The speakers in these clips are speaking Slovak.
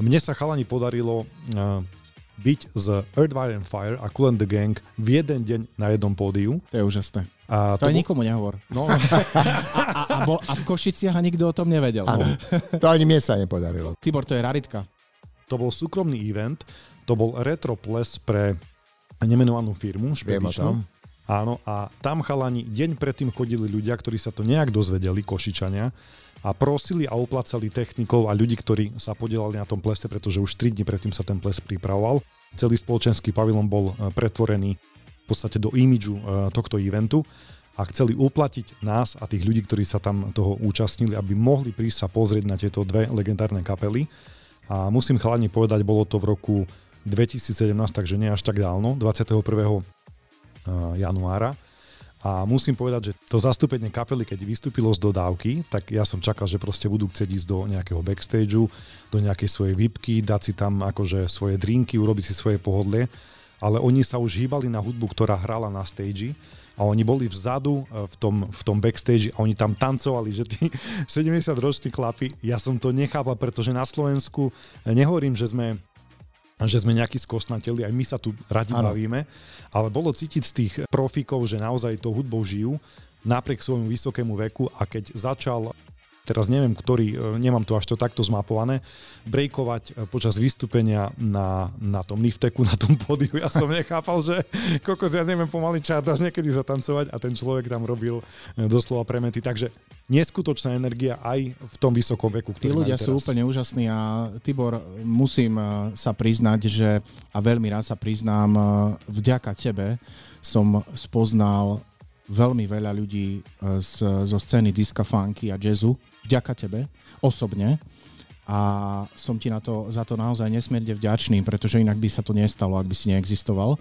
Mne sa chalani podarilo uh, byť z Earth, Wire and Fire a Cool and the Gang v jeden deň na jednom pódiu. To je úžasné. A To aj bol- nikomu nehovor. No, A, a, a, bol, a v Košiciach nikto o tom nevedel. Áno. To ani mne sa nepodarilo. Tibor, to je raritka. to bol súkromný event, to bol retro ples pre nemenovanú firmu, špedičnú. Áno, a tam chalani deň predtým chodili ľudia, ktorí sa to nejak dozvedeli, Košičania, a prosili a oplacali technikov a ľudí, ktorí sa podielali na tom plese, pretože už 3 dní predtým sa ten ples pripravoval. Celý spoločenský pavilon bol e, pretvorený v podstate do imidžu e, tohto eventu a chceli uplatiť nás a tých ľudí, ktorí sa tam toho účastnili, aby mohli prísť sa pozrieť na tieto dve legendárne kapely. A musím chalani povedať, bolo to v roku 2017, takže nie až tak dávno, 21. januára. A musím povedať, že to zastúpenie kapely, keď vystúpilo z dodávky, tak ja som čakal, že proste budú chcieť ísť do nejakého backstageu, do nejakej svojej výpky, dať si tam akože svoje drinky, urobiť si svoje pohodlie, ale oni sa už hýbali na hudbu, ktorá hrala na stage a oni boli vzadu e, v tom, v tom backstage a oni tam tancovali, že tí 70-roční chlapi, ja som to nechápal, pretože na Slovensku e, nehovorím, že sme že sme nejakí skosnateli, aj my sa tu radi Áno. bavíme, ale bolo cítiť z tých profíkov, že naozaj to hudbou žijú, napriek svojmu vysokému veku a keď začal teraz neviem, ktorý, e, nemám to až to takto zmapované, breakovať e, počas vystúpenia na, na tom nifteku, na tom pódiu. Ja som nechápal, že kokos, ja neviem pomaly čát až niekedy zatancovať a ten človek tam robil e, doslova premety. Takže neskutočná energia aj v tom vysokom veku, Tí ľudia sú úplne úžasní a Tibor, musím sa priznať, že a veľmi rád sa priznám, vďaka tebe som spoznal veľmi veľa ľudí z, zo scény diska funky a jazzu. Vďaka tebe, osobne. A som ti na to, za to naozaj nesmierne vďačný, pretože inak by sa to nestalo, ak by si neexistoval.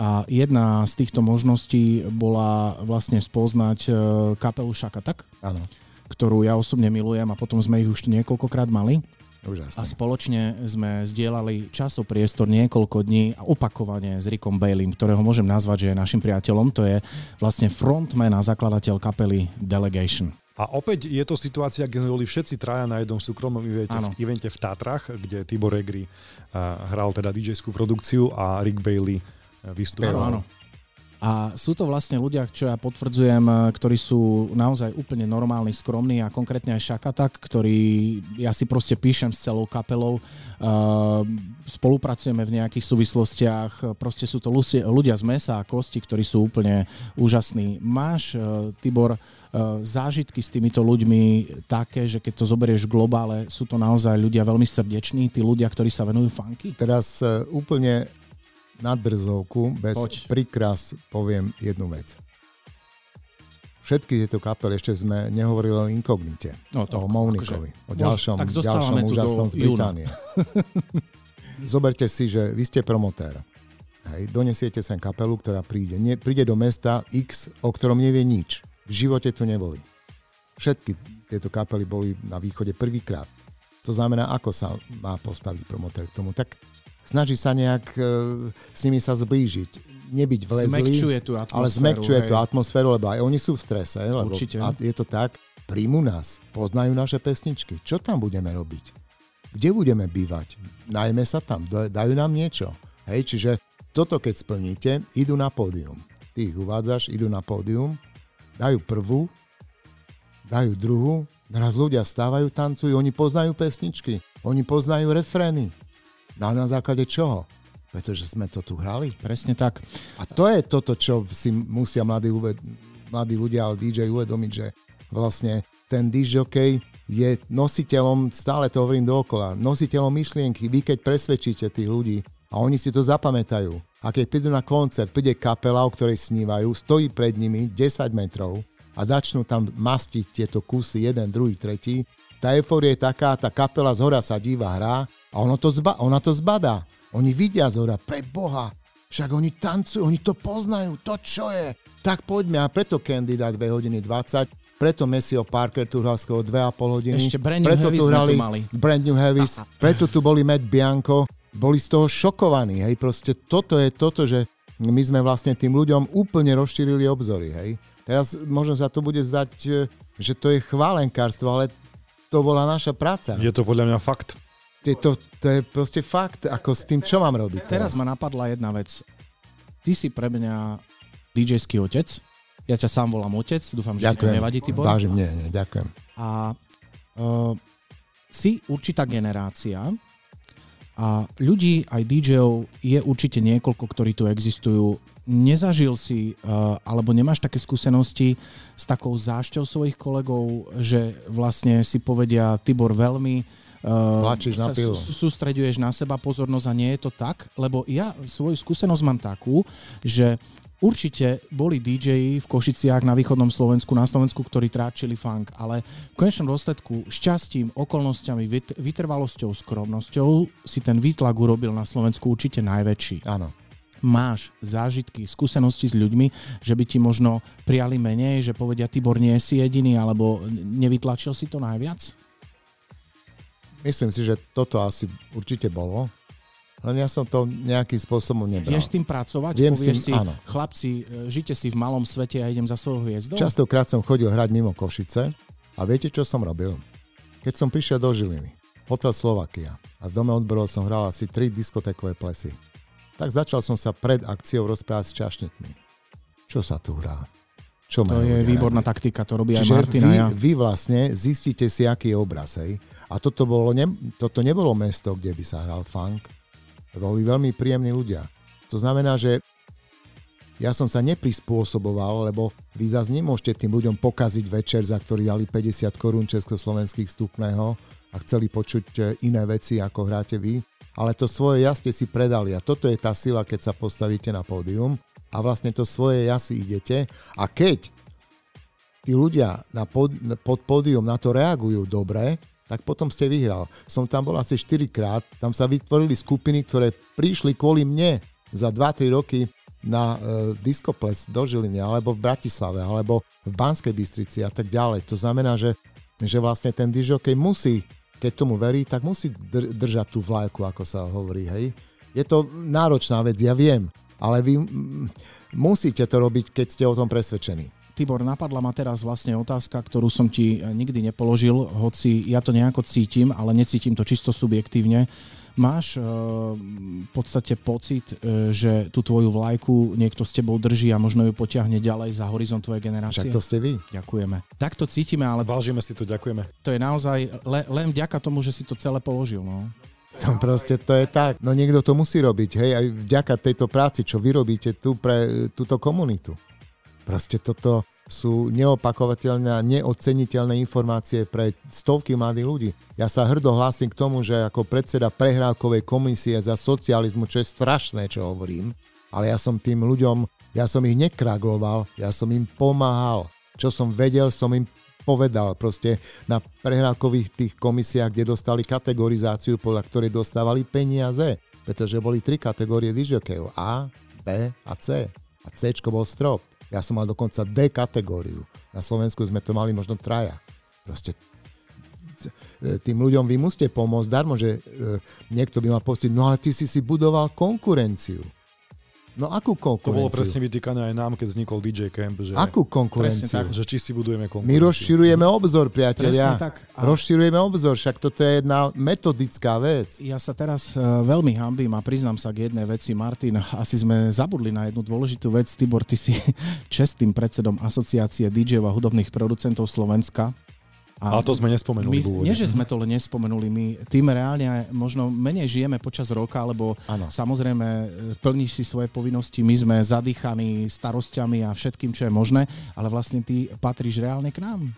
A jedna z týchto možností bola vlastne spoznať eh, kapelu Šakatak, Áno, ktorú ja osobne milujem a potom sme ich už tu niekoľkokrát mali a úžasné. spoločne sme zdieľali časopriestor niekoľko dní a opakovane s Rickom Baileym, ktorého môžem nazvať, že je našim priateľom. To je vlastne frontman a zakladateľ kapely Delegation. A opäť je to situácia, kde sme boli všetci traja na jednom súkromnom evente, Áno. v evente v Tatrach, kde Tibor Egri uh, hral teda DJ-skú produkciu a Rick Bailey uh, vystúpil. Áno, áno. A sú to vlastne ľudia, čo ja potvrdzujem, eh, ktorí sú naozaj úplne normálni, skromní a konkrétne aj Šakatak, ktorý ja si proste píšem s celou kapelou, uh, spolupracujeme v nejakých súvislostiach, proste sú to ľudia z mesa a kosti, ktorí sú úplne úžasní. Máš, uh, Tibor, zážitky s týmito ľuďmi také, že keď to zoberieš v globále, sú to naozaj ľudia veľmi srdeční, tí ľudia, ktorí sa venujú funky? Teraz e, úplne na drzovku, bez Poď. prikrás poviem jednu vec. Všetky tieto kapely, ešte sme nehovorili o Inkognite, No to o akože- Mounikovi, o môž- ďalšom, tak ďalšom úžasnom z. Británie. Zoberte si, že vy ste promotér. Hej, donesiete sem kapelu, ktorá príde. Nie, príde do mesta X, o ktorom nevie nič. V živote tu neboli. Všetky tieto kapely boli na východe prvýkrát. To znamená, ako sa má postaviť promotér k tomu. Tak snaží sa nejak e, s nimi sa zblížiť. Nebyť vlezlý, Zmekčuje tú ale atmosféru, zmekčuje hej. tú atmosféru, lebo aj oni sú v strese. Lebo Určite. A je to tak, príjmu nás, poznajú naše pesničky. Čo tam budeme robiť? Kde budeme bývať? Najmä sa tam, da- dajú nám niečo. Hej, čiže toto keď splníte, idú na pódium. Ty ich uvádzaš, idú na pódium, dajú prvú, dajú druhú, naraz ľudia vstávajú, tancujú, oni poznajú pesničky, oni poznajú refrény. No ale na základe čoho? Pretože sme to tu hrali. Presne tak. A to je toto, čo si musia mladí, uved- mladí ľudia, ale DJ uvedomiť, že vlastne ten DJ je nositeľom, stále to hovorím dookola, nositeľom myšlienky. Vy keď presvedčíte tých ľudí a oni si to zapamätajú. A keď prídu na koncert, príde kapela, o ktorej snívajú, stojí pred nimi 10 metrov a začnú tam mastiť tieto kusy, jeden, druhý, tretí, tá eufória je taká, tá kapela z hora sa díva, hrá a ono to zba, ona to zbadá. Oni vidia z hora, pre Boha, však oni tancujú, oni to poznajú, to čo je. Tak poďme a preto Candy dá 2 hodiny 20, preto Messio Parker tu hral skoro 2,5 hodiny. Ešte Brand New preto Heavies sme tu mali. Brand New Heavies, preto tu boli Matt Bianco, boli z toho šokovaní, hej, proste toto je toto, že my sme vlastne tým ľuďom úplne rozšírili obzory, hej. Teraz možno sa to bude zdať, e, že to je chválenkárstvo, ale to bola naša práca. Je to podľa mňa fakt. Je to, to je proste fakt, ako s tým, čo mám robiť Teraz teraz. ma napadla jedna vec. Ty si pre mňa DJ-ský otec. Ja ťa sám volám otec, dúfam, že ti to nevadí, Tibor. Vážim, nie, nie, ďakujem. A uh, si určitá generácia a ľudí, aj DJov, je určite niekoľko, ktorí tu existujú. Nezažil si, uh, alebo nemáš také skúsenosti s takou zášťou svojich kolegov, že vlastne si povedia, Tibor, veľmi uh, Tlačíš na sa pilu. sú- sústreďuješ na seba pozornosť a nie je to tak, lebo ja svoju skúsenosť mám takú, že určite boli DJ v Košiciach na východnom Slovensku, na Slovensku, ktorí tráčili funk, ale v konečnom dôsledku šťastím, okolnostiami, vyt- vytrvalosťou, skromnosťou si ten výtlak urobil na Slovensku určite najväčší. Áno. Máš zážitky, skúsenosti s ľuďmi, že by ti možno prijali menej, že povedia Tibor nie si jediný, alebo nevytlačil si to najviac? Myslím si, že toto asi určite bolo. Len ja som to nejakým spôsobom nebral. Vieš s tým pracovať? Viem s Povieš tým, si, áno. chlapci, e, žite si v malom svete a idem za svojou hviezdou? Častokrát som chodil hrať mimo Košice a viete, čo som robil? Keď som prišiel do Žiliny, hotel Slovakia a v dome odborov som hral asi tri diskotékové plesy. Tak začal som sa pred akciou rozprávať s čašníkmi. Čo sa tu hrá? Čo To je výborná radi? taktika, to robí aj Čiže Martin a vy, ja. vy vlastne zistíte si, aký je obraz. Hej? A toto, bolo ne, toto nebolo mesto, kde by sa hral funk. Boli veľmi príjemní ľudia. To znamená, že ja som sa neprispôsoboval, lebo vy zase nemôžete tým ľuďom pokaziť večer, za ktorý dali 50 korún československých vstupného a chceli počuť e, iné veci, ako hráte vy. Ale to svoje ja ste si predali a toto je tá sila, keď sa postavíte na pódium a vlastne to svoje ja si idete a keď tí ľudia na pod, pod pódium na to reagujú dobre, tak potom ste vyhral. Som tam bol asi 4 krát, tam sa vytvorili skupiny, ktoré prišli kvôli mne za 2-3 roky na e, diskoples do Žiliny, alebo v Bratislave, alebo v Banskej Bystrici a tak ďalej. To znamená, že, že vlastne ten dižokej musí, keď tomu verí, tak musí dr- držať tú vlajku, ako sa hovorí, hej. Je to náročná vec, ja viem, ale vy musíte to robiť, keď ste o tom presvedčení. Tibor, napadla ma teraz vlastne otázka, ktorú som ti e, nikdy nepoložil, hoci ja to nejako cítim, ale necítim to čisto subjektívne. Máš e, v podstate pocit, e, že tú tvoju vlajku niekto s tebou drží a možno ju potiahne ďalej za horizont tvojej generácie? Však to ste vy. Ďakujeme. Tak to cítime, ale Vážime si to, ďakujeme. to je naozaj le, len vďaka tomu, že si to celé položil. No. To proste to je tak. No niekto to musí robiť, hej, aj vďaka tejto práci, čo vy robíte tu pre e, túto komunitu. Proste toto sú neopakovateľné a neoceniteľné informácie pre stovky mladých ľudí. Ja sa hrdo hlásim k tomu, že ako predseda prehrávkovej komisie za socializmu, čo je strašné, čo hovorím, ale ja som tým ľuďom, ja som ich nekragloval, ja som im pomáhal. Čo som vedel, som im povedal proste na prehrávkových tých komisiách, kde dostali kategorizáciu, podľa ktorej dostávali peniaze, pretože boli tri kategórie dižokejov. A, B a C. A C bol strop. Ja som mal dokonca D kategóriu. Na Slovensku sme to mali možno traja. Proste e, tým ľuďom vy musíte pomôcť darmo, že e, niekto by mal pocit, no ale ty si si budoval konkurenciu. No akú To bolo konkurenciu? presne vytýkané aj nám, keď vznikol DJ Camp, že, Akú konkurenciu? tak. že či si budujeme konkurenciu. My rozširujeme obzor, priatelia. Presne tak. A- Rozširujeme obzor, však toto je jedna metodická vec. Ja sa teraz e, veľmi hambím a priznám sa k jednej veci. Martin, asi sme zabudli na jednu dôležitú vec. Tibor, ty si čestým predsedom Asociácie DJov a hudobných producentov Slovenska. Ale to sme nespomenuli My, nie, že sme to len nespomenuli, my tým reálne možno menej žijeme počas roka, lebo Áno. samozrejme e, plníš si svoje povinnosti, my sme zadýchaní starosťami a všetkým, čo je možné, ale vlastne ty patríš reálne k nám.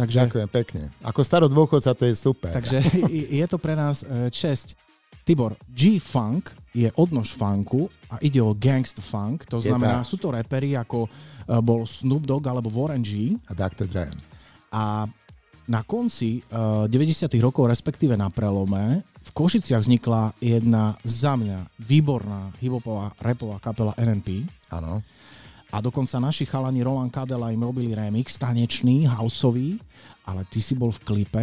Takže, Ďakujem pekne. Ako starodôchodca to je super. takže je to pre nás e, česť. Tibor, G-Funk je odnož funku a ide o gangsta funk, to Je znamená, sú to repery ako e, bol Snoop Dogg alebo Warren G, A Dr. Dre. A na konci uh, 90. rokov, respektíve na prelome, v Košiciach vznikla jedna za mňa výborná hiphopová rapová kapela NNP Áno. a dokonca naši chalani Roland Kadela im robili remix, tanečný, houseový, ale ty si bol v klipe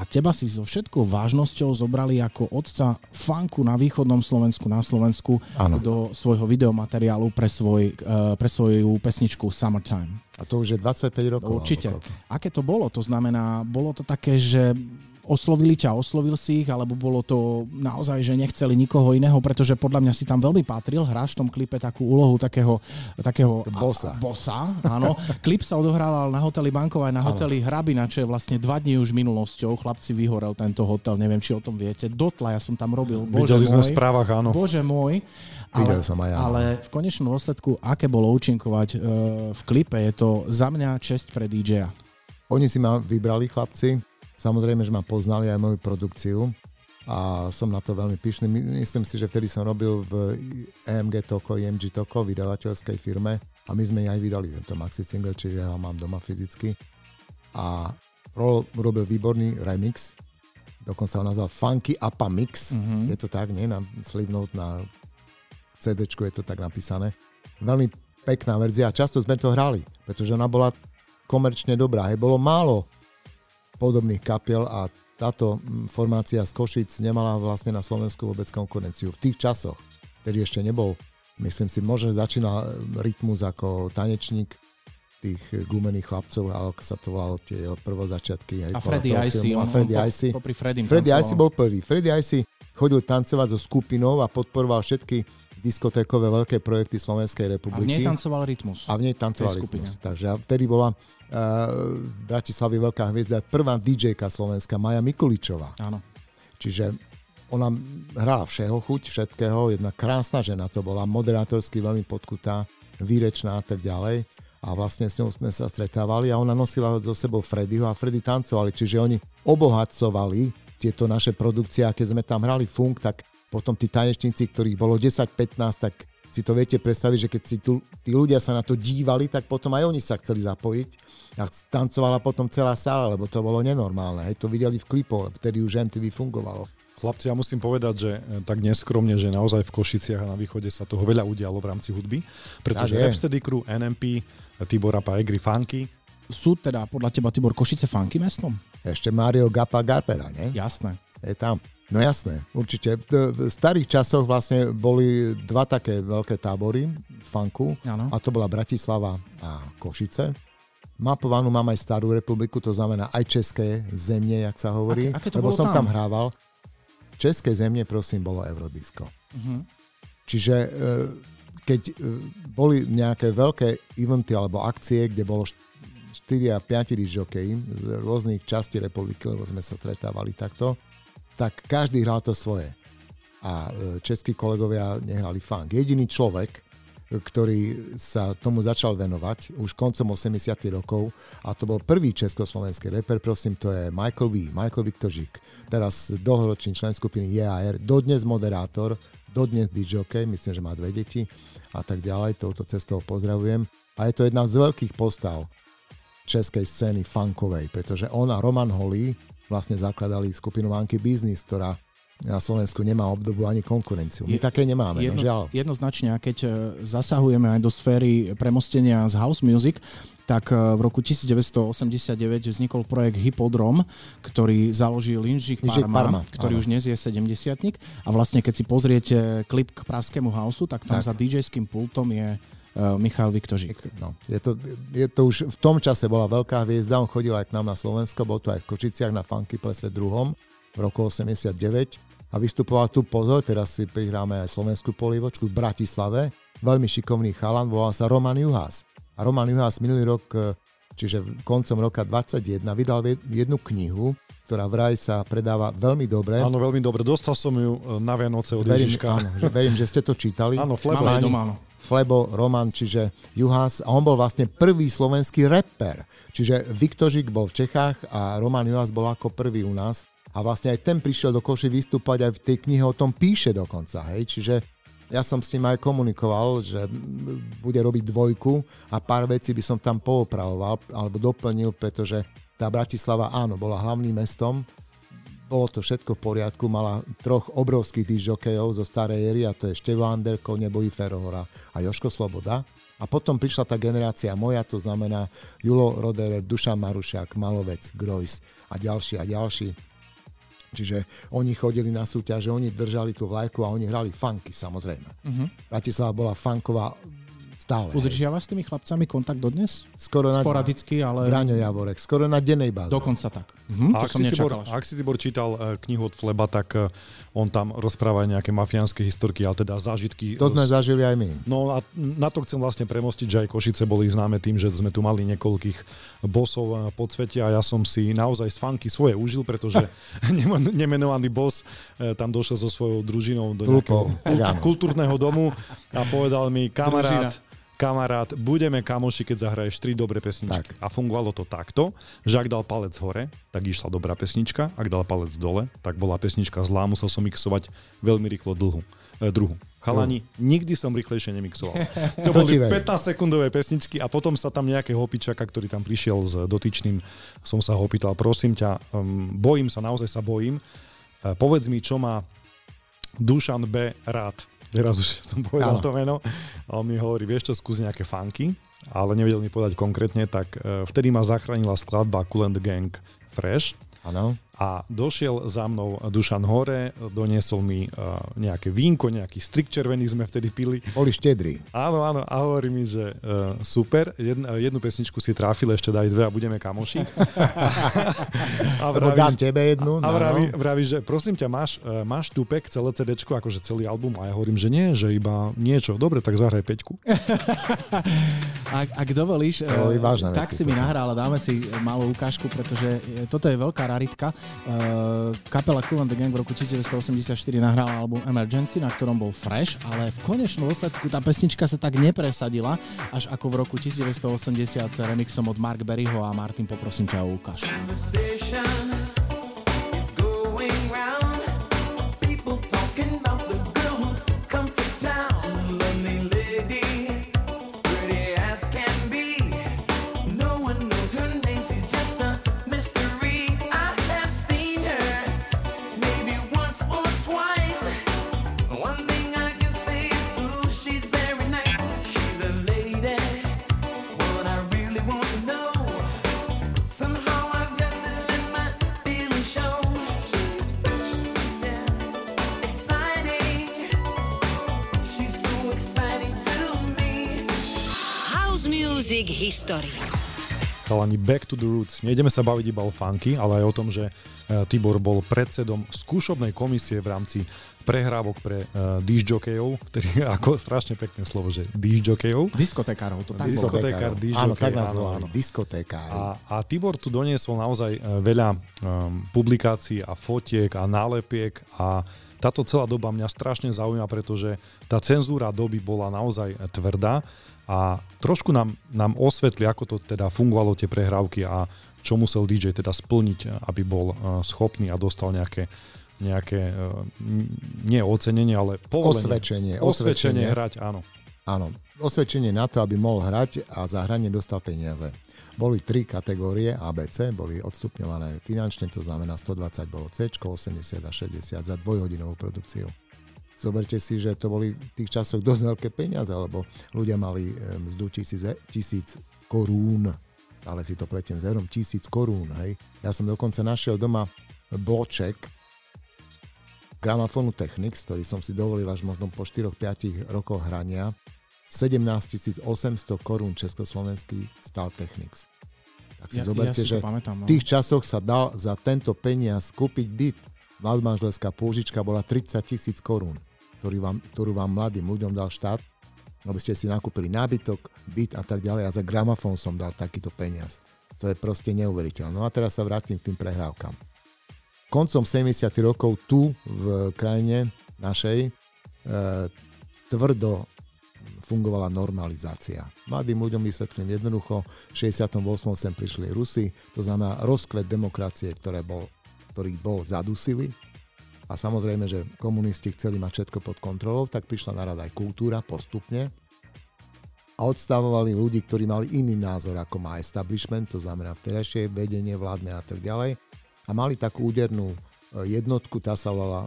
a teba si so všetkou vážnosťou zobrali ako otca funku na východnom Slovensku, na Slovensku Áno. do svojho videomateriálu pre, svoj, uh, pre svoju pesničku Summertime. A to už je 25 rokov. Určite. Aké to bolo? To znamená, bolo to také, že oslovili ťa, oslovil si ich, alebo bolo to naozaj, že nechceli nikoho iného, pretože podľa mňa si tam veľmi patril, hráš v tom klipe takú úlohu takého, takého bossa. bossa áno. Klip sa odohrával na hoteli Bankova aj na hoteli Hrabina, čo je vlastne dva dní už minulosťou. Chlapci vyhorel tento hotel, neviem, či o tom viete. Dotla, ja som tam robil. Bože Videli môj, sme v správach, áno. Bože môj. Ale, som aj ja. ale v konečnom dôsledku, aké bolo účinkovať uh, v klipe, je to za mňa čest pre DJ-a. Oni si ma vybrali chlapci, samozrejme, že ma poznali aj moju produkciu a som na to veľmi pyšný. My- Myslím si, že vtedy som robil v EMG Toko, EMG Toko, vydavateľskej firme a my sme aj vydali tento maxi single, čiže ho mám doma fyzicky. A Rolo urobil výborný remix, dokonca ho nazval Funky Appa Mix, mm-hmm. je to tak, nie? Na Slipnote, na CD je to tak napísané. Veľmi pekná verzia a často sme to hrali, pretože ona bola komerčne dobrá. Hej, bolo málo podobných kapiel a táto mm, formácia z Košic nemala vlastne na Slovensku vôbec konkurenciu. V tých časoch, ktorý ešte nebol, myslím si, možno začínal e, rytmus ako tanečník tých gumených chlapcov, ale ako sa to volalo tie jeho prvozačiatky. A Freddy Icy, a Freddy Icy. popri Freddy. Icy bol prvý. Freddy Icy chodil tancovať so skupinou a podporoval všetky diskotékové veľké projekty Slovenskej A v republiky. nej tancoval rytmus. A v nej tancoval skupine. rytmus. Takže a vtedy bola uh, z Bratislavy veľká hviezda, prvá DJ-ka slovenská, Maja Mikuličová. Áno. Čiže ona hrala všeho chuť, všetkého, jedna krásna žena to bola, moderátorsky veľmi podkutá, výrečná a tak ďalej. A vlastne s ňou sme sa stretávali a ona nosila so sebou Freddyho a Freddy tancovali, čiže oni obohacovali tieto naše produkcie a keď sme tam hrali funk, tak potom tí tanečníci, ktorých bolo 10-15, tak si to viete predstaviť, že keď si tu, tí ľudia sa na to dívali, tak potom aj oni sa chceli zapojiť a tancovala potom celá sála, lebo to bolo nenormálne. Hej, to videli v klipoch, lebo vtedy už MTV fungovalo. Chlapci, ja musím povedať, že e, tak neskromne, že naozaj v Košiciach a na východe sa toho veľa udialo v rámci hudby, pretože. Epsteady Crew, NMP, Tibora Paegri, Funky, Sú teda podľa teba, Tibor, Košice funky mestom? Ešte Mario Gapa Garpera, nie? Jasné. Je tam. No jasné, určite. V starých časoch vlastne boli dva také veľké tábory funku Áno. a to bola Bratislava a Košice. Mapovanú mám aj starú republiku, to znamená aj české zemne, jak sa hovorí, aké to lebo som tam? tam hrával. České zemne, prosím, bolo Eurodisco. Mhm. Čiže e, keď e, boli nejaké veľké eventy alebo akcie, kde bolo 4 a 5 disjokeji z rôznych častí republiky, lebo sme sa stretávali takto, tak každý hral to svoje. A e, českí kolegovia nehrali funk. Jediný človek, e, ktorý sa tomu začal venovať už koncom 80 rokov a to bol prvý československý reper, prosím, to je Michael V. Michael Viktožík. Teraz dlhoročný člen skupiny JAR, dodnes moderátor, dodnes DJ, myslím, že má dve deti a tak ďalej, touto cestou pozdravujem. A je to jedna z veľkých postav českej scény funkovej, pretože on a Roman Holý vlastne zakladali skupinu Monkey Business, ktorá na Slovensku nemá obdobu ani konkurenciu. My Je- také nemáme, no žiaľ. jednoznačne, a keď e, zasahujeme aj do sféry premostenia z house music, tak e, v roku 1989 vznikol projekt Hippodrom, ktorý založil Inžik Parma, Parma, ktorý áno. už dnes je 70 a vlastne keď si pozriete klip k Pražskému houseu, tak tam Tak. za DJ-ským pultom je Michal Viktožík. No, je, to, je to už v tom čase bola veľká hviezda, on chodil aj k nám na Slovensko, bol tu aj v Košiciach na Funky Plese druhom v roku 89 a vystupoval tu pozor, teraz si prihráme aj slovenskú polievočku v Bratislave, veľmi šikovný chalan, volal sa Roman Juhás. A Roman Juhás minulý rok, e, čiže koncom roka 21, vydal jednu knihu, ktorá vraj sa predáva veľmi dobre. áno, veľmi dobre, dostal som ju e, na Vianoce od Verím, Ježiška. áno, že verím, že ste to čítali. Áno, Flebo. Máme aj doma, áno. Flebo, Roman, čiže Juhás, a on bol vlastne prvý slovenský rapper. Čiže Viktožik bol v Čechách a Roman Juhás bol ako prvý u nás. A vlastne aj ten prišiel do Koši vystúpať, aj v tej knihe o tom píše dokonca, hej. Čiže ja som s ním aj komunikoval, že bude robiť dvojku a pár vecí by som tam poopravoval alebo doplnil, pretože tá Bratislava, áno, bola hlavným mestom, bolo to všetko v poriadku, mala troch obrovských disjokejov zo starej éry a to je Števo Anderko, Nebojí Ferohora a Joško Sloboda. A potom prišla tá generácia moja, to znamená Julo Roderer, Dušan Marušiak, Malovec, Grojs a ďalší a ďalší. Čiže oni chodili na súťaže, oni držali tú vlajku a oni hrali funky samozrejme. Uh-huh. Bratislava bola funková Stále. Udržiavaš s tými chlapcami kontakt dodnes? Skoro na, Sporadicky, ale... Braňo Javorek, skoro na dennej báze. Dokonca tak. Mhm, to ak, som si Tibor, ak si Tibor čítal eh, knihu od Fleba, tak eh, on tam rozpráva nejaké mafiánske historky, ale teda zážitky. To sme zažili aj my. No a na to chcem vlastne premostiť, že aj Košice boli známe tým, že sme tu mali niekoľkých bosov eh, po svete a ja som si naozaj z fanky svoje užil, pretože nemen- nemenovaný bos tam došiel so svojou družinou do áno. kultúrneho domu a povedal mi, kamarát, kamarát, budeme kamoši, keď zahraješ tri dobré pesničky. Tak. A fungovalo to takto, že ak dal palec hore, tak išla dobrá pesnička, ak dal palec dole, tak bola pesnička zlá, musel som mixovať veľmi rýchlo dlhu, e, druhu. Chalani, nikdy som rýchlejšie nemixoval. To To boli ti verím. 15 sekundové pesničky a potom sa tam nejakého hopičaka, ktorý tam prišiel s dotyčným, som sa ho opýtal, prosím ťa, um, bojím sa, naozaj sa bojím, e, povedz mi, čo má Dušan B. rád. Teraz už som povedal Áno. to meno. A on mi hovorí, vieš čo, skús nejaké funky, ale nevedel mi povedať konkrétne, tak e, vtedy ma zachránila skladba Cool and the Gang Fresh Áno. A došiel za mnou Dušan hore, doniesol mi uh, nejaké vínko, nejaký strik červený sme vtedy pili. Boli štedrí. Áno, áno, a hovorí mi, že uh, super, jedna, jednu pesničku si trafil, ešte daj dve a budeme kamoši. a Lebo dám tebe jednu. a no, vraví, vraví, že prosím ťa, máš, e, máš tupek, celé CD, akože celý album? A ja hovorím, že nie, že iba niečo. Dobre, tak zahraj peťku. Ak, ak dovolíš, vážne tak si mi nahral a dáme si malú ukážku, pretože toto je veľká raritka. Eh, Kapela Cool and the Gang v roku 1984 nahrala album Emergency, na ktorom bol Fresh, ale v konečnom dôsledku tá pesnička sa tak nepresadila, až ako v roku 1980 remixom od Mark Berryho a Martin, poprosím ťa o ukážku. History. Chalani, back to the roots. Nejdeme sa baviť iba o funky, ale aj o tom, že e, Tibor bol predsedom skúšobnej komisie v rámci prehrávok pre uh, disjokejov, ktorý ako strašne pekné slovo, že disjokejov. Diskotekárov, to tak. Diskotekár, Áno, tak nás áno, volali. áno. Diskotékári. A, a Tibor tu doniesol naozaj e, veľa um, publikácií a fotiek a nálepiek a táto celá doba mňa strašne zaujíma, pretože tá cenzúra doby bola naozaj e, tvrdá a trošku nám, nám osvetli, ako to teda fungovalo tie prehrávky a čo musel DJ teda splniť, aby bol e, schopný a dostal nejaké nejaké, e, nie ocenenie, ale povolenie. Osvedčenie, Osvedčenie osvedčenie. hrať, áno. Áno, osvedčenie na to, aby mohol hrať a za hranie dostal peniaze. Boli tri kategórie ABC, boli odstupňované finančne, to znamená 120 bolo C, 80 a 60 za dvojhodinovú produkciu. Zoberte si, že to boli v tých časoch dosť veľké peniaze, lebo ľudia mali eh, mzdu tisíc, tisíc korún, ale si to pletiem s eurom, tisíc korún, hej. Ja som dokonca našiel doma bloček gramafónu Technics, ktorý som si dovolil až možno po 4-5 rokoch hrania. 17 800 korún československý stal Technics. Tak si Ja- ja zoberte, si to že pamätám, no. v tých časoch sa dal za tento peniaz kúpiť byt. Mladmanželská pôžička bola 30 tisíc korún, ktorú vám, ktorú vám mladým ľuďom dal štát, aby ste si nakúpili nábytok, byt a tak ďalej a za gramofón som dal takýto peniaz. To je proste neuveriteľné. No a teraz sa vrátim k tým prehrávkam koncom 70. rokov tu v krajine našej e, tvrdo fungovala normalizácia. Mladým ľuďom vysvetlím jednoducho, v 68. sem prišli Rusi, to znamená rozkvet demokracie, ktoré bol, ktorý bol zadusili. A samozrejme, že komunisti chceli mať všetko pod kontrolou, tak prišla na rad aj kultúra postupne a odstavovali ľudí, ktorí mali iný názor, ako má establishment, to znamená vtedajšie vedenie vládne a tak ďalej. A mali takú údernú e, jednotku, tá sa volala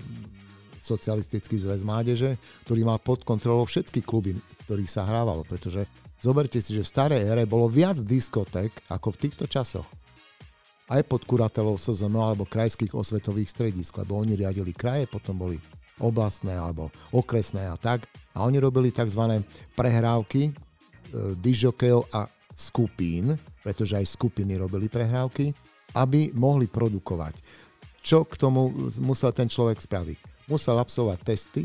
Socialistický zväz mládeže, ktorý mal pod kontrolou všetky kluby, v ktorých sa hrávalo, pretože zoberte si, že v starej ére bolo viac diskotek ako v týchto časoch. Aj pod kuratelou SZM alebo krajských osvetových stredisk, lebo oni riadili kraje, potom boli oblastné alebo okresné a tak. A oni robili tzv. prehrávky, dižokejov a skupín, pretože aj skupiny robili prehrávky, aby mohli produkovať. Čo k tomu musel ten človek spraviť? Musel absolvovať testy,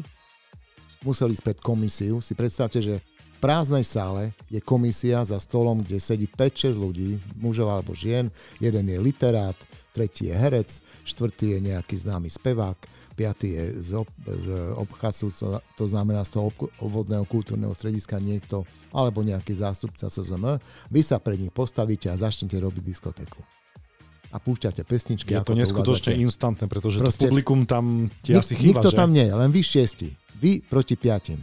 musel ísť pred komisiu. Si predstavte, že prázdnej sále je komisia za stolom, kde sedí 5-6 ľudí, mužov alebo žien. Jeden je literát, tretí je herec, štvrtý je nejaký známy spevák, piatý je z, ob, z obchasu, to znamená z toho obvodného kultúrneho strediska niekto, alebo nejaký zástupca SZM. Vy sa pred nich postavíte a začnete robiť diskotéku. A púšťate pesničky. Je to neskutočne uvádzate. instantné, pretože Proste- to publikum tam ti Nik- asi chýba, Nikto že? tam nie len vy šiesti. Vy proti piatim.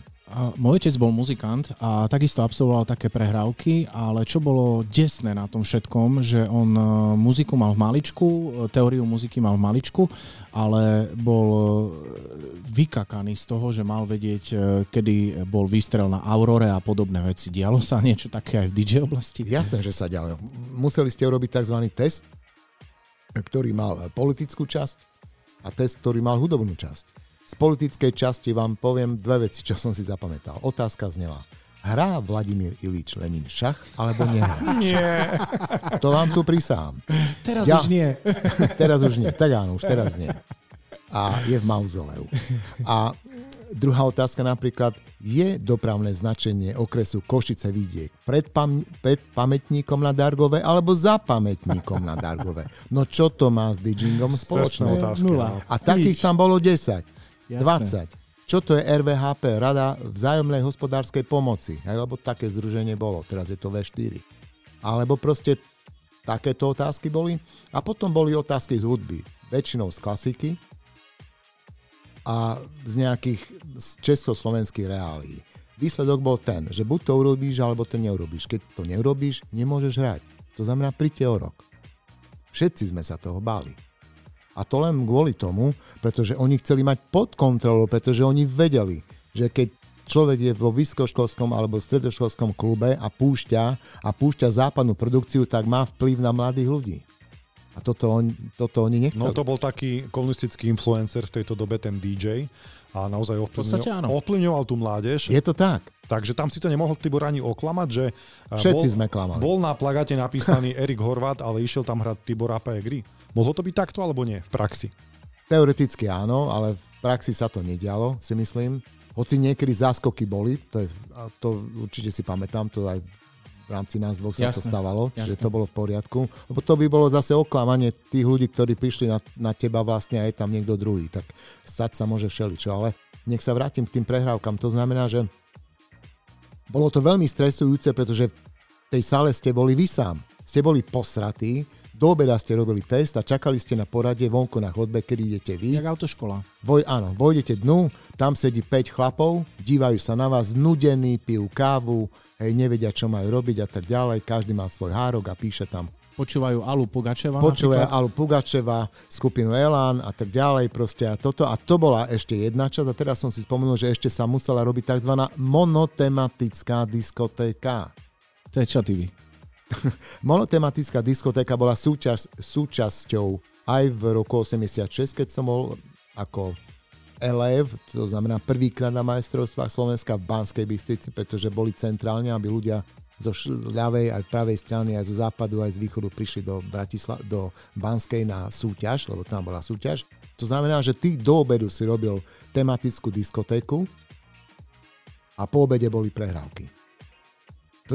Môj otec bol muzikant a takisto absolvoval také prehrávky, ale čo bolo desné na tom všetkom, že on e, muziku mal v maličku, e, teóriu muziky mal v maličku, ale bol e, vykakaný z toho, že mal vedieť, kedy bol výstrel na Aurore a podobné veci. Dialo sa niečo také aj v DJ oblasti? Jasné, že sa ďalej. Museli ste urobiť tzv. test, ktorý mal politickú časť a test, ktorý mal hudobnú časť. Z politickej časti vám poviem dve veci, čo som si zapamätal. Otázka znela. Hrá Vladimír Ilič Lenin šach alebo nehrá? Nie. To vám tu prisám. Teraz Ja- už nie. teraz už nie. Tak áno, už teraz nie. A je v mauzoleu. A druhá otázka napríklad, je dopravné značenie okresu Košice vidiek pred, pam- pred pamätníkom na Dargove alebo za pamätníkom na Dargove? No čo to má s Cestná spoločné? Nula. no. A takých Nič. tam bolo 10, Jasné. 20. Čo to je RVHP, Rada vzájomnej hospodárskej pomoci? Hej, lebo také združenie bolo, teraz je to V4. Alebo proste takéto otázky boli. A potom boli otázky z hudby, väčšinou z klasiky a z nejakých z československých reálií. Výsledok bol ten, že buď to urobíš, alebo to neurobíš. Keď to neurobíš, nemôžeš hrať. To znamená, príďte o rok. Všetci sme sa toho báli. A to len kvôli tomu, pretože oni chceli mať pod kontrolou, pretože oni vedeli, že keď človek je vo vysokoškolskom alebo stredoškolskom klube a púšťa a púšťa západnú produkciu, tak má vplyv na mladých ľudí. A toto, on, toto oni No nechceli. to bol taký komunistický influencer v tejto dobe, ten DJ a naozaj ovplyvňoval, ovplyvňoval tú mládež. Je to tak. Takže tam si to nemohol Tibor ani oklamať, že a, Všetci bol, sme klamali. Bol na plagáte napísaný Erik Horvat, ale išiel tam hrať Tibor Apegri. Mohlo to byť takto alebo nie v praxi? Teoreticky áno, ale v praxi sa to nedialo, si myslím. Hoci niekedy záskoky boli, to, je, to určite si pamätám, to aj v rámci nás dvoch sa to stávalo, čiže jasné. to bolo v poriadku. Lebo to by bolo zase oklamanie tých ľudí, ktorí prišli na, na teba vlastne a je tam niekto druhý. Tak stať sa môže všeličo, ale nech sa vrátim k tým prehrávkam. To znamená, že bolo to veľmi stresujúce, pretože v tej sále ste boli vy sám. Ste boli posratí, do obeda ste robili test a čakali ste na porade vonku na chodbe, kedy idete vy. Jak autoškola. Voj, áno, vojdete dnu, tam sedí 5 chlapov, dívajú sa na vás, znudení, pijú kávu, hej, nevedia, čo majú robiť a tak ďalej. Každý má svoj hárok a píše tam Počúvajú Alu Pugačeva Počúva napríklad. Alu Pugačeva, skupinu Elán a tak ďalej proste a toto. A to bola ešte jedna časť a teraz som si spomenul, že ešte sa musela robiť tzv. monotematická diskotéka. To je čo, ty Monotematická diskotéka bola súčasť, súčasťou aj v roku 86, keď som bol ako elev, to znamená prvýkrát na majstrovstvách Slovenska v Banskej Bystrici, pretože boli centrálne, aby ľudia zo ľavej aj pravej strany, aj zo západu, aj z východu prišli do, Bratisla- do Banskej na súťaž, lebo tam bola súťaž. To znamená, že ty do obedu si robil tematickú diskotéku a po obede boli prehrávky.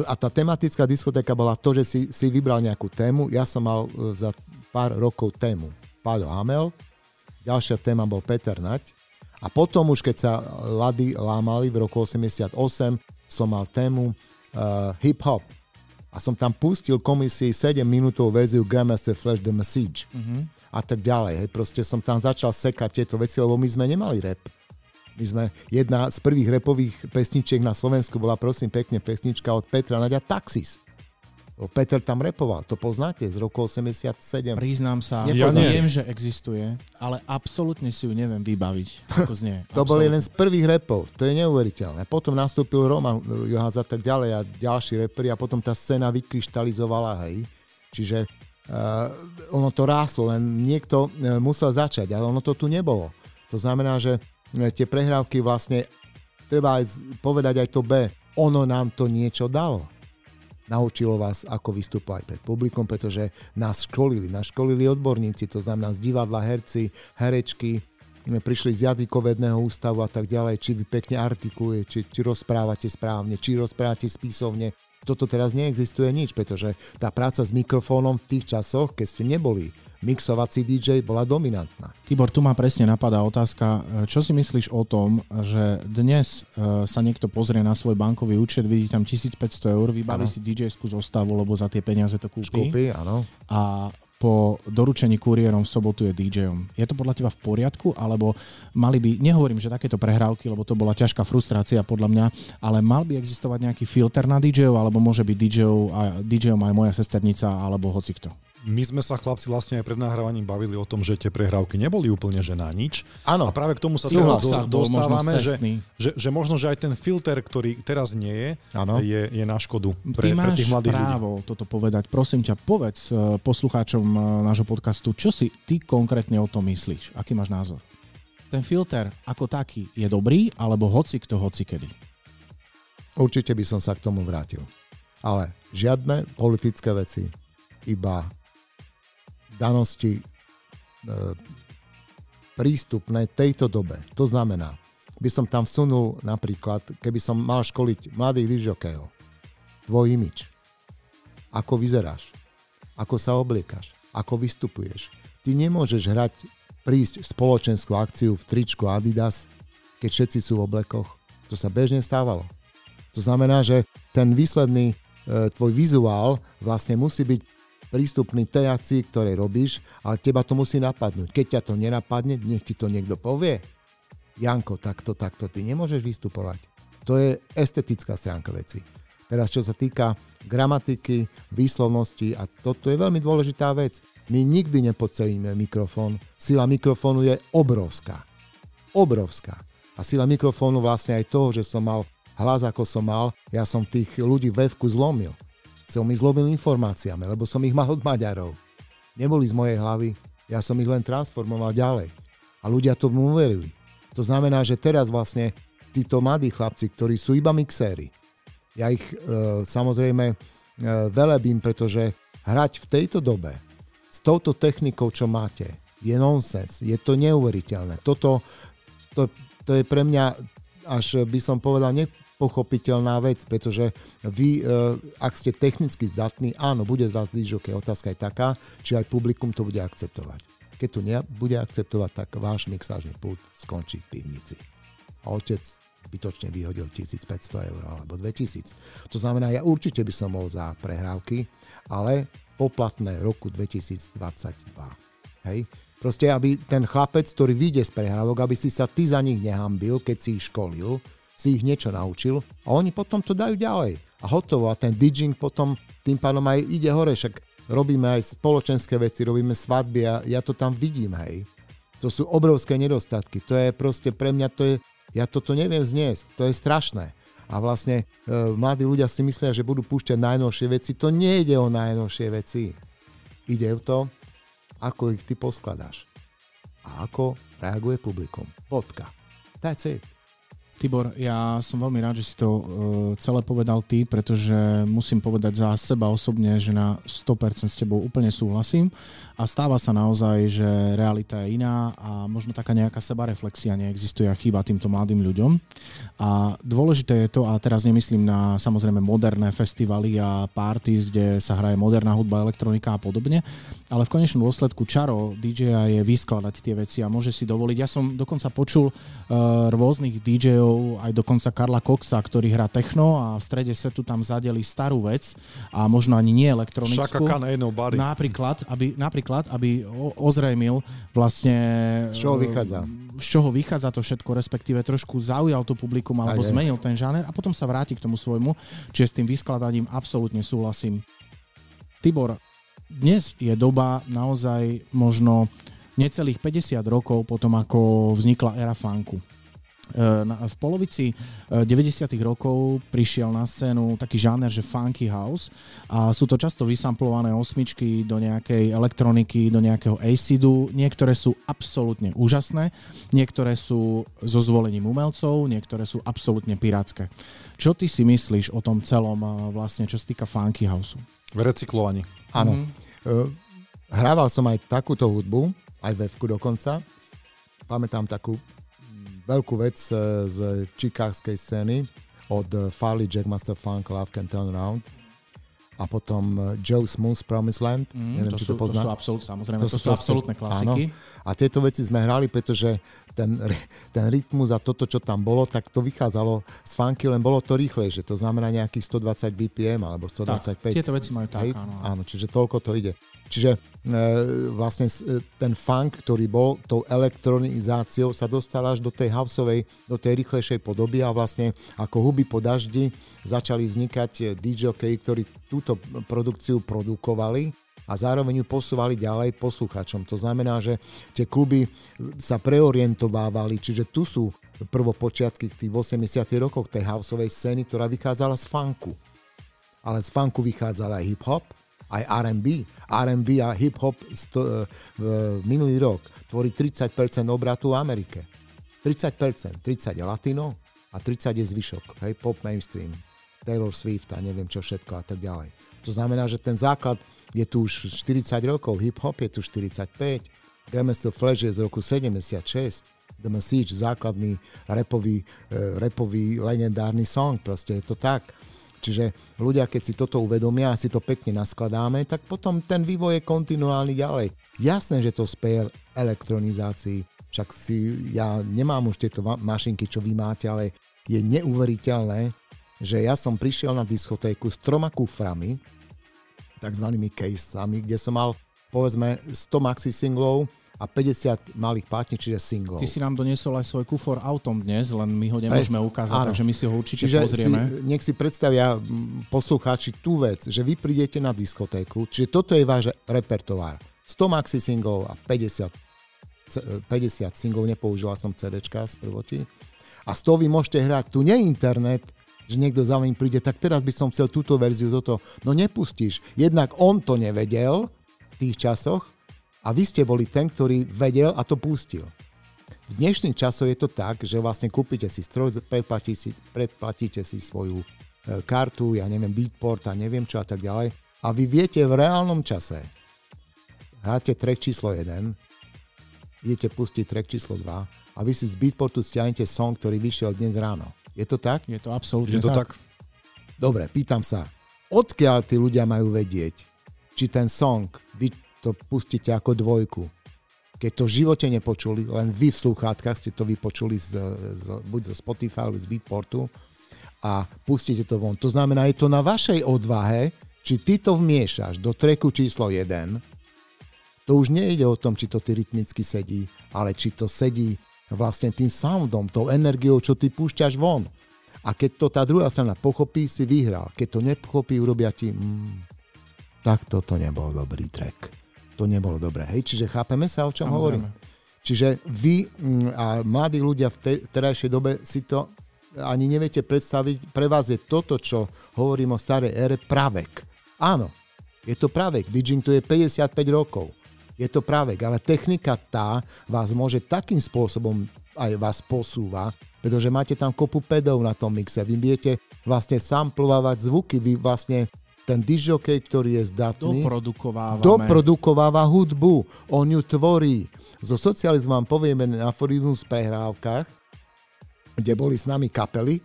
A tá tematická diskotéka bola to, že si, si vybral nejakú tému. Ja som mal e, za pár rokov tému Paľo Hamel, ďalšia téma bol Peter Nať a potom už keď sa lady lámali v roku 88, som mal tému uh, hip-hop a som tam pustil komisii 7 minútovú verziu Grandmaster Flash The Message mm-hmm. a tak ďalej. Hej. Proste som tam začal sekať tieto veci, lebo my sme nemali rap. My sme, jedna z prvých repových pesničiek na Slovensku bola prosím pekne pesnička od Petra Naďa Taxis. Peter tam repoval, to poznáte, z roku 87. Priznám sa, Ja ja viem, že existuje, ale absolútne si ju neviem vybaviť, ako znie. To bol jeden z prvých repov, to je neuveriteľné. Potom nastúpil Roman Johaz a tak ďalej a ďalší reperi a potom tá scéna vykryštalizovala, hej. Čiže uh, ono to rástlo, len niekto uh, musel začať, ale ono to tu nebolo. To znamená, že tie prehrávky vlastne, treba aj povedať aj to B, ono nám to niečo dalo. naučilo vás, ako vystupovať pred publikom, pretože nás školili, nás školili odborníci, to znamená z divadla, herci, herečky, prišli z jazykovedného ústavu a tak ďalej, či vy pekne artikuluje, či, či rozprávate správne, či rozprávate spisovne. Toto teraz neexistuje nič, pretože tá práca s mikrofónom v tých časoch, keď ste neboli mixovací DJ, bola dominantná. Tibor, tu ma presne napadá otázka, čo si myslíš o tom, že dnes e, sa niekto pozrie na svoj bankový účet, vidí tam 1500 eur, vybaví Áno. si DJ-skú zostavu, lebo za tie peniaze to kúpi. Kúpy, áno. a po doručení kuriérom v sobotu je DJom. Je to podľa teba v poriadku, alebo mali by, nehovorím, že takéto prehrávky, lebo to bola ťažká frustrácia podľa mňa, ale mal by existovať nejaký filter na DJov, alebo môže byť DJov a DJom aj moja sesternica, alebo hocikto. My sme sa chlapci vlastne aj pred nahrávaním bavili o tom, že tie prehrávky neboli úplne že na nič. Áno. A práve k tomu sa teraz do, možno dostávame, že, že, že možno, že aj ten filter, ktorý teraz nie je, je, je na škodu Ty pre, pre máš tých mladých ľudí. právo toto povedať. Prosím ťa, povedz eh, poslucháčom eh, nášho podcastu, čo si ty konkrétne o tom myslíš? Aký máš názor? Ten filter ako taký je dobrý, alebo hoci kto, hoci kedy? Určite by som sa k tomu vrátil. Ale žiadne politické veci, iba danosti e, prístupné tejto dobe. To znamená, by som tam vsunul napríklad, keby som mal školiť mladých lyžokejov, tvoj imič, ako vyzeráš, ako sa obliekaš, ako vystupuješ. Ty nemôžeš hrať, prísť spoločenskú akciu v tričku Adidas, keď všetci sú v oblekoch. To sa bežne stávalo. To znamená, že ten výsledný e, tvoj vizuál vlastne musí byť prístupný tej akcii, ktorej robíš, ale teba to musí napadnúť. Keď ťa to nenapadne, nech ti to niekto povie. Janko, takto, takto, ty nemôžeš vystupovať. To je estetická stránka veci. Teraz, čo sa týka gramatiky, výslovnosti, a toto je veľmi dôležitá vec. My nikdy nepodceníme mikrofón. Sila mikrofónu je obrovská. Obrovská. A sila mikrofónu vlastne aj toho, že som mal hlas, ako som mal, ja som tých ľudí vevku zlomil. Som ich zlomil informáciami, lebo som ich mal od Maďarov. Neboli z mojej hlavy, ja som ich len transformoval ďalej. A ľudia tomu uverili. To znamená, že teraz vlastne títo mladí chlapci, ktorí sú iba mixéri, ja ich e, samozrejme e, velebím, pretože hrať v tejto dobe s touto technikou, čo máte, je nonsens, je to neuveriteľné. Toto, to, to je pre mňa, až by som povedal, nepochopiteľná vec, pretože vy, e, ak ste technicky zdatní, áno, bude z vás DJ, otázka je taká, či aj publikum to bude akceptovať. Keď to nebude akceptovať, tak váš mixážny pult skončí v pivnici. A otec zbytočne vyhodil 1500 eur alebo 2000. To znamená, ja určite by som bol za prehrávky, ale poplatné roku 2022. Hej? Proste, aby ten chlapec, ktorý vyjde z prehrávok, aby si sa ty za nich nehambil, keď si ich školil, si ich niečo naučil a oni potom to dajú ďalej. A hotovo. A ten DJing potom tým pádom aj ide hore, však robíme aj spoločenské veci, robíme svadby a ja to tam vidím, hej. To sú obrovské nedostatky. To je proste pre mňa, to je, ja toto neviem zniesť. To je strašné. A vlastne e, mladí ľudia si myslia, že budú púšťať najnovšie veci. To nejde o najnovšie veci. Ide o to, ako ich ty poskladáš. A ako reaguje publikum. Bodka. That's it. Tibor, ja som veľmi rád, že si to uh, celé povedal ty, pretože musím povedať za seba osobne, že na 100% s tebou úplne súhlasím a stáva sa naozaj, že realita je iná a možno taká nejaká sebareflexia neexistuje a chýba týmto mladým ľuďom. A dôležité je to, a teraz nemyslím na samozrejme moderné festivaly a parties, kde sa hraje moderná hudba, elektronika a podobne, ale v konečnom dôsledku čaro DJ je vyskladať tie veci a môže si dovoliť. Ja som dokonca počul uh, rôznych DJov, aj dokonca Karla Coxa, ktorý hrá techno a v strede setu tam zadeli starú vec a možno ani nie elektronickú. Nobody. Napríklad, aby, napríklad, aby ozrejmil vlastne... Z čoho vychádza? Z čoho vychádza to všetko, respektíve trošku zaujal to publikum alebo je. zmenil ten žáner a potom sa vráti k tomu svojmu, čiže s tým vyskladaním absolútne súhlasím. Tibor, dnes je doba naozaj možno necelých 50 rokov potom, ako vznikla era funku. E, na- V polovici e, 90. rokov prišiel na scénu taký žáner, že funky house a sú to často vysamplované osmičky do nejakej elektroniky, do nejakého acidu. Niektoré sú absolútne úžasné, niektoré sú so zvolením umelcov, niektoré sú absolútne pirátske. Čo ty si myslíš o tom celom e, vlastne, čo sa týka funky houseu? V recyklovaní. Áno. Mm-hmm. Hrával som aj takúto hudbu, aj vevku dokonca. Pamätám takú mm, veľkú vec e, z čikárskej scény od e, Farley Jackmaster Funk Love Can Turn Around a potom e, Joe Smooth Promised Land. Mm, Neviem, to, či sú, to to pozná. sú absolút, samozrejme, to, to sú proste- absolútne klasiky. Áno. A tieto veci sme hrali, pretože ten, ten rytmus a toto, čo tam bolo, tak to vychádzalo z funky, len bolo to rýchlejšie. To znamená nejakých 120 BPM alebo 125. Tak, tieto veci majú tak, áno. áno, čiže toľko to ide. Čiže e, vlastne e, ten funk, ktorý bol tou elektronizáciou, sa dostal až do tej houseovej, do tej rýchlejšej podoby a vlastne ako huby po daždi začali vznikať e, DJ, ktorí túto produkciu produkovali a zároveň ju posúvali ďalej posluchačom. To znamená, že tie kluby sa preorientovávali, čiže tu sú prvopočiatky tých 80 rokoch tej houseovej scény, ktorá vychádzala z funku ale z funku vychádzal aj hip-hop, aj R&B. R&B a hip-hop sto, e, minulý rok tvorí 30% obratu v Amerike. 30%. 30 je latino a 30 je zvyšok. Hej, pop mainstream. Taylor Swift a neviem čo všetko a tak ďalej. To znamená, že ten základ je tu už 40 rokov, hip-hop je tu 45, Grandmaster Flash je z roku 76, The Message, základný repový, e, repový legendárny song, proste je to tak. Čiže ľudia, keď si toto uvedomia a si to pekne naskladáme, tak potom ten vývoj je kontinuálny ďalej. Jasné, že to speje elektronizácii, však si, ja nemám už tieto mašinky, čo vy máte, ale je neuveriteľné, že ja som prišiel na diskotéku s troma kuframi, takzvanými casami, kde som mal povedzme 100 maxi singlov a 50 malých pátní, čiže singlov. Ty si nám doniesol aj svoj kufor autom dnes, len my ho nemôžeme ukázať, Áno. takže my si ho určite Čiže pozrieme. Si, nech si predstavia poslucháči tú vec, že vy prídete na diskotéku, čiže toto je váš repertoár. 100 maxi singlov a 50, c- 50 singlov, nepoužila som CDčka z prvoti. A z toho vy môžete hrať, tu nie internet, že niekto za vami príde, tak teraz by som chcel túto verziu, toto. No nepustíš. Jednak on to nevedel v tých časoch a vy ste boli ten, ktorý vedel a to pustil. V dnešných časoch je to tak, že vlastne kúpite si stroj, predplatíte si, predplatíte si svoju e, kartu, ja neviem, Beatport a neviem čo a tak ďalej. A vy viete v reálnom čase, hráte track číslo 1, idete pustiť track číslo 2 a vy si z Beatportu stiahnete song, ktorý vyšiel dnes ráno. Je to tak? Je to absolútne Je to tak? Dobre, pýtam sa, odkiaľ tí ľudia majú vedieť, či ten song, vy to pustíte ako dvojku, keď to v živote nepočuli, len vy v sluchátkach ste to vypočuli z, z, buď zo Spotify alebo z Beatportu a pustíte to von. To znamená, je to na vašej odvahe, či ty to vmiešaš do treku číslo 1, to už nejde o tom, či to ty rytmicky sedí, ale či to sedí vlastne tým soundom, tou energiou, čo ty púšťaš von. A keď to tá druhá strana pochopí, si vyhral. Keď to nepochopí, urobia ti... Mm, tak toto nebol dobrý track. To nebolo dobré. Hej, čiže chápeme sa, o čom Samozrejme. hovorím? Čiže vy mm, a mladí ľudia v tej terajšej dobe si to ani neviete predstaviť. Pre vás je toto, čo hovorím o starej ére, pravek. Áno, je to pravek. DJing to je 55 rokov. Je to pravek, ale technika tá vás môže takým spôsobom aj vás posúva, pretože máte tam kopu pedov na tom mixe. Vy viete vlastne samplovávať zvuky, vy vlastne ten disjokej, ktorý je zdatný, doprodukováva hudbu, on ju tvorí. Zo socializmu vám povieme na aforizmus v prehrávkach, kde boli s nami kapely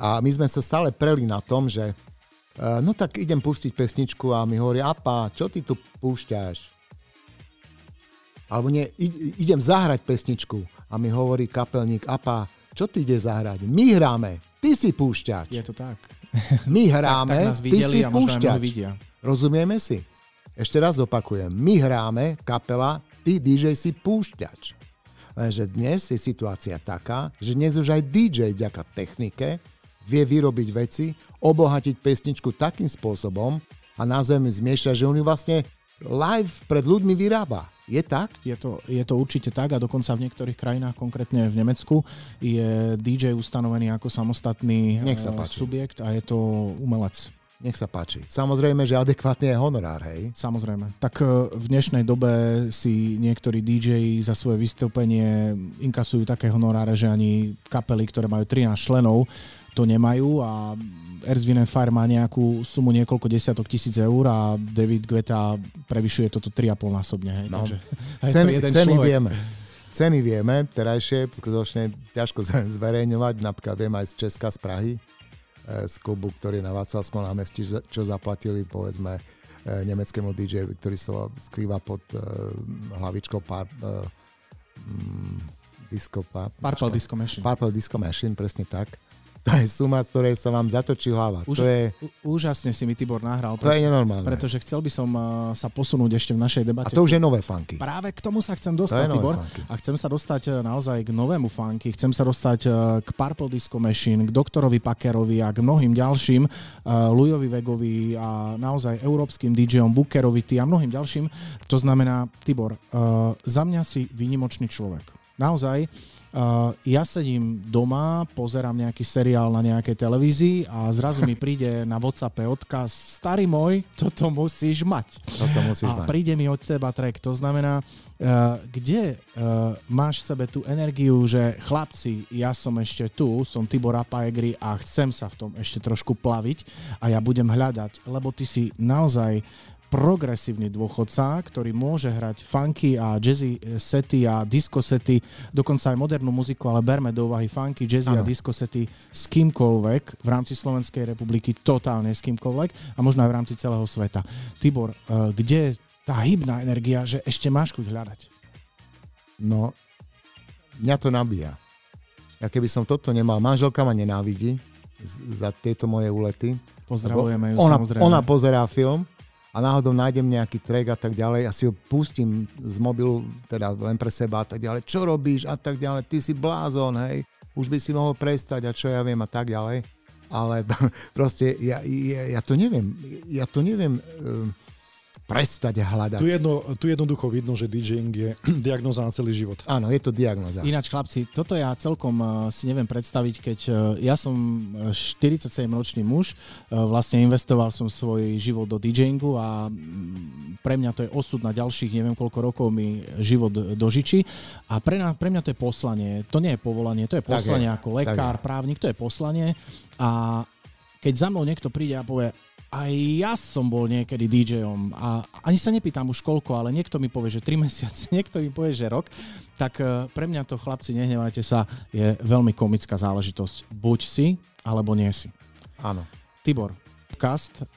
a my sme sa stále preli na tom, že e, no tak idem pustiť pesničku a mi hovorí, apa, čo ty tu púšťaš? Alebo nie, idem zahrať pesničku a mi hovorí kapelník, apa, čo ty ideš zahrať? My hráme, ty si púšťač. Je to tak. My hráme, tak nás ty si púšťač. Rozumieme si? Ešte raz opakujem. My hráme, kapela, ty DJ si púšťač. Lenže dnes je situácia taká, že dnes už aj DJ vďaka technike vie vyrobiť veci, obohatiť pesničku takým spôsobom a naozaj mi zmieša, že on ju vlastne live pred ľuďmi vyrába. Je tak? Je to, je to určite tak a dokonca v niektorých krajinách, konkrétne v Nemecku, je DJ ustanovený ako samostatný Nech sa eh, páči. subjekt a je to umelec. Nech sa páči. Samozrejme, že adekvátne je honorár, hej? Samozrejme. Tak eh, v dnešnej dobe si niektorí DJ za svoje vystúpenie inkasujú také honoráre, že ani kapely, ktoré majú 13 členov, to nemajú a And Fire má nejakú sumu niekoľko desiatok tisíc eur a David Guetta prevyšuje toto 3,5 násobne. Hej. No. Takže je Ceny, jeden ceny človek. vieme. Ceny vieme, terajšie skutočne ťažko zverejňovať, napríklad viem aj z Česka, z Prahy, eh, z klubu, ktorý je na Václavskom námestí, čo zaplatili, povedzme, eh, nemeckému DJ, ktorý sa skrýva pod eh, hlavičkou eh, mm, disco, par, Purple Disco Machine. Purple Disco Machine, presne tak. To je suma, z ktorej sa vám zatočí hlava. Už, to je, úžasne si mi Tibor nahral, to je nenormálne. pretože chcel by som uh, sa posunúť ešte v našej A debate. to už je nové funky. Práve k tomu sa chcem dostať, Tibor. funky. A chcem sa dostať e, naozaj k novému funky. Chcem sa dostať e, k Purple Disco Machine, k doktorovi Packerovi a k mnohým ďalším, Lujovi Vegovi a naozaj európskym DJom, Bookerovi a mnohým ďalším. To znamená, Tibor, za mňa si výnimočný človek. Naozaj, ja sedím doma, pozerám nejaký seriál na nejakej televízii a zrazu mi príde na WhatsAppe odkaz starý môj, toto musíš mať. Toto musíš A mať. príde mi od teba track. To znamená, uh, kde uh, máš v sebe tú energiu, že chlapci, ja som ešte tu, som Tibor Apajegri a chcem sa v tom ešte trošku plaviť a ja budem hľadať, lebo ty si naozaj progresívny dôchodca, ktorý môže hrať funky a jazzy sety a disco sety, dokonca aj modernú muziku, ale berme do úvahy funky, jazzy a Áno. disco sety s kýmkoľvek v rámci Slovenskej republiky, totálne s kýmkoľvek a možno aj v rámci celého sveta. Tibor, uh, kde je tá hybná energia, že ešte máš chuť hľadať? No, mňa to nabíja. Ja keby som toto nemal, manželka ma nenávidí za tieto moje úlety. Pozdravujeme ju ona, samozrejme. ona pozerá film a náhodou nájdem nejaký track a tak ďalej. A si ho pustím z mobilu, teda len pre seba a tak ďalej. Čo robíš? A tak ďalej, ty si blázon, hej, už by si mohol prestať a čo ja viem a tak ďalej. Ale proste ja, ja, ja to neviem, ja to neviem prestať hľadať. Tu, jedno, tu jednoducho vidno, že DJing je diagnoza na celý život. Áno, je to diagnoza. Ináč, chlapci, toto ja celkom eh, si neviem predstaviť, keď eh, ja som eh, 47-ročný muž, eh, vlastne investoval som svoj život do DJingu a mm, pre mňa to je osud na ďalších neviem koľko rokov mi život dožičí a pre, na, pre mňa to je poslanie, to nie je povolanie, to je Tak poslanie je, ako tak lekár, je. právnik, to je poslanie a keď za mnou niekto príde a povie, aj ja som bol niekedy DJom a ani sa nepýtam už koľko, ale niekto mi povie, že 3 mesiace, niekto mi povie, že rok, tak eh, pre mňa to, chlapci, nehnevajte sa, je veľmi komická záležitosť. Buď si, alebo nie si. Áno. Tibor, cast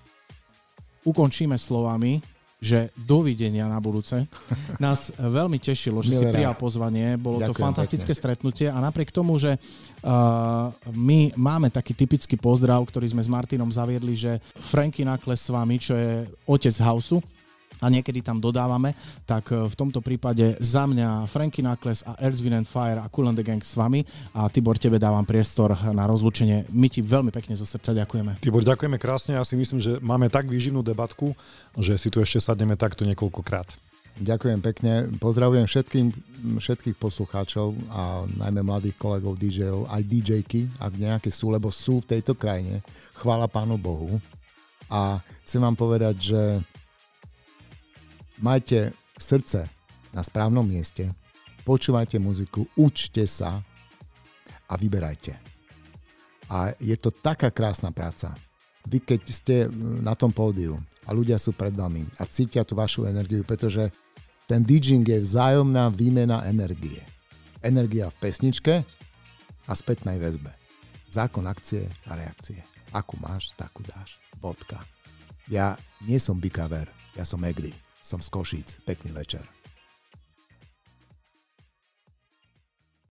ukončíme slovami, že dovidenia na budúce. Nás veľmi tešilo, že si Milé prijal rád. pozvanie, bolo to Ďakujem fantastické stretnutie a napriek tomu, že uh, my máme taký typický pozdrav, ktorý sme s Martinom zaviedli, že Franky Nakles s vami, čo je otec Houseu, a niekedy tam dodávame, tak eh, v tomto prípade za mňa Franky Nakles a Earth, Wind Fire a Cool and the Gang s vami a Tibor, tebe dávam priestor na rozlúčenie. My ti veľmi pekne zo srdca ďakujeme. Tibor, ďakujeme krásne. Ja si myslím, že máme tak výživnú debatku, že si tu ešte sadneme takto niekoľkokrát. Ďakujem pekne. Pozdravujem všetkým, všetkých poslucháčov a najmä mladých kolegov DJ-ov, aj DJ-ky, ak nejaké sú, lebo sú v tejto krajine. Chvála Pánu Bohu. A chcem vám povedať, že majte srdce na správnom mieste, počúvajte muziku, učte sa a vyberajte. A je to taká krásna práca. Vy keď ste na tom pódiu a ľudia sú pred vami a cítia tú vašu energiu, pretože ten DJing je vzájomná výmena energie. Energia v pesničke a spätnej väzbe. Zákon akcie a reakcie. Akú máš, takú dáš. Bodka. Ja nie som bikaver, ja som Egri. Som z Košíc. Pekný večer.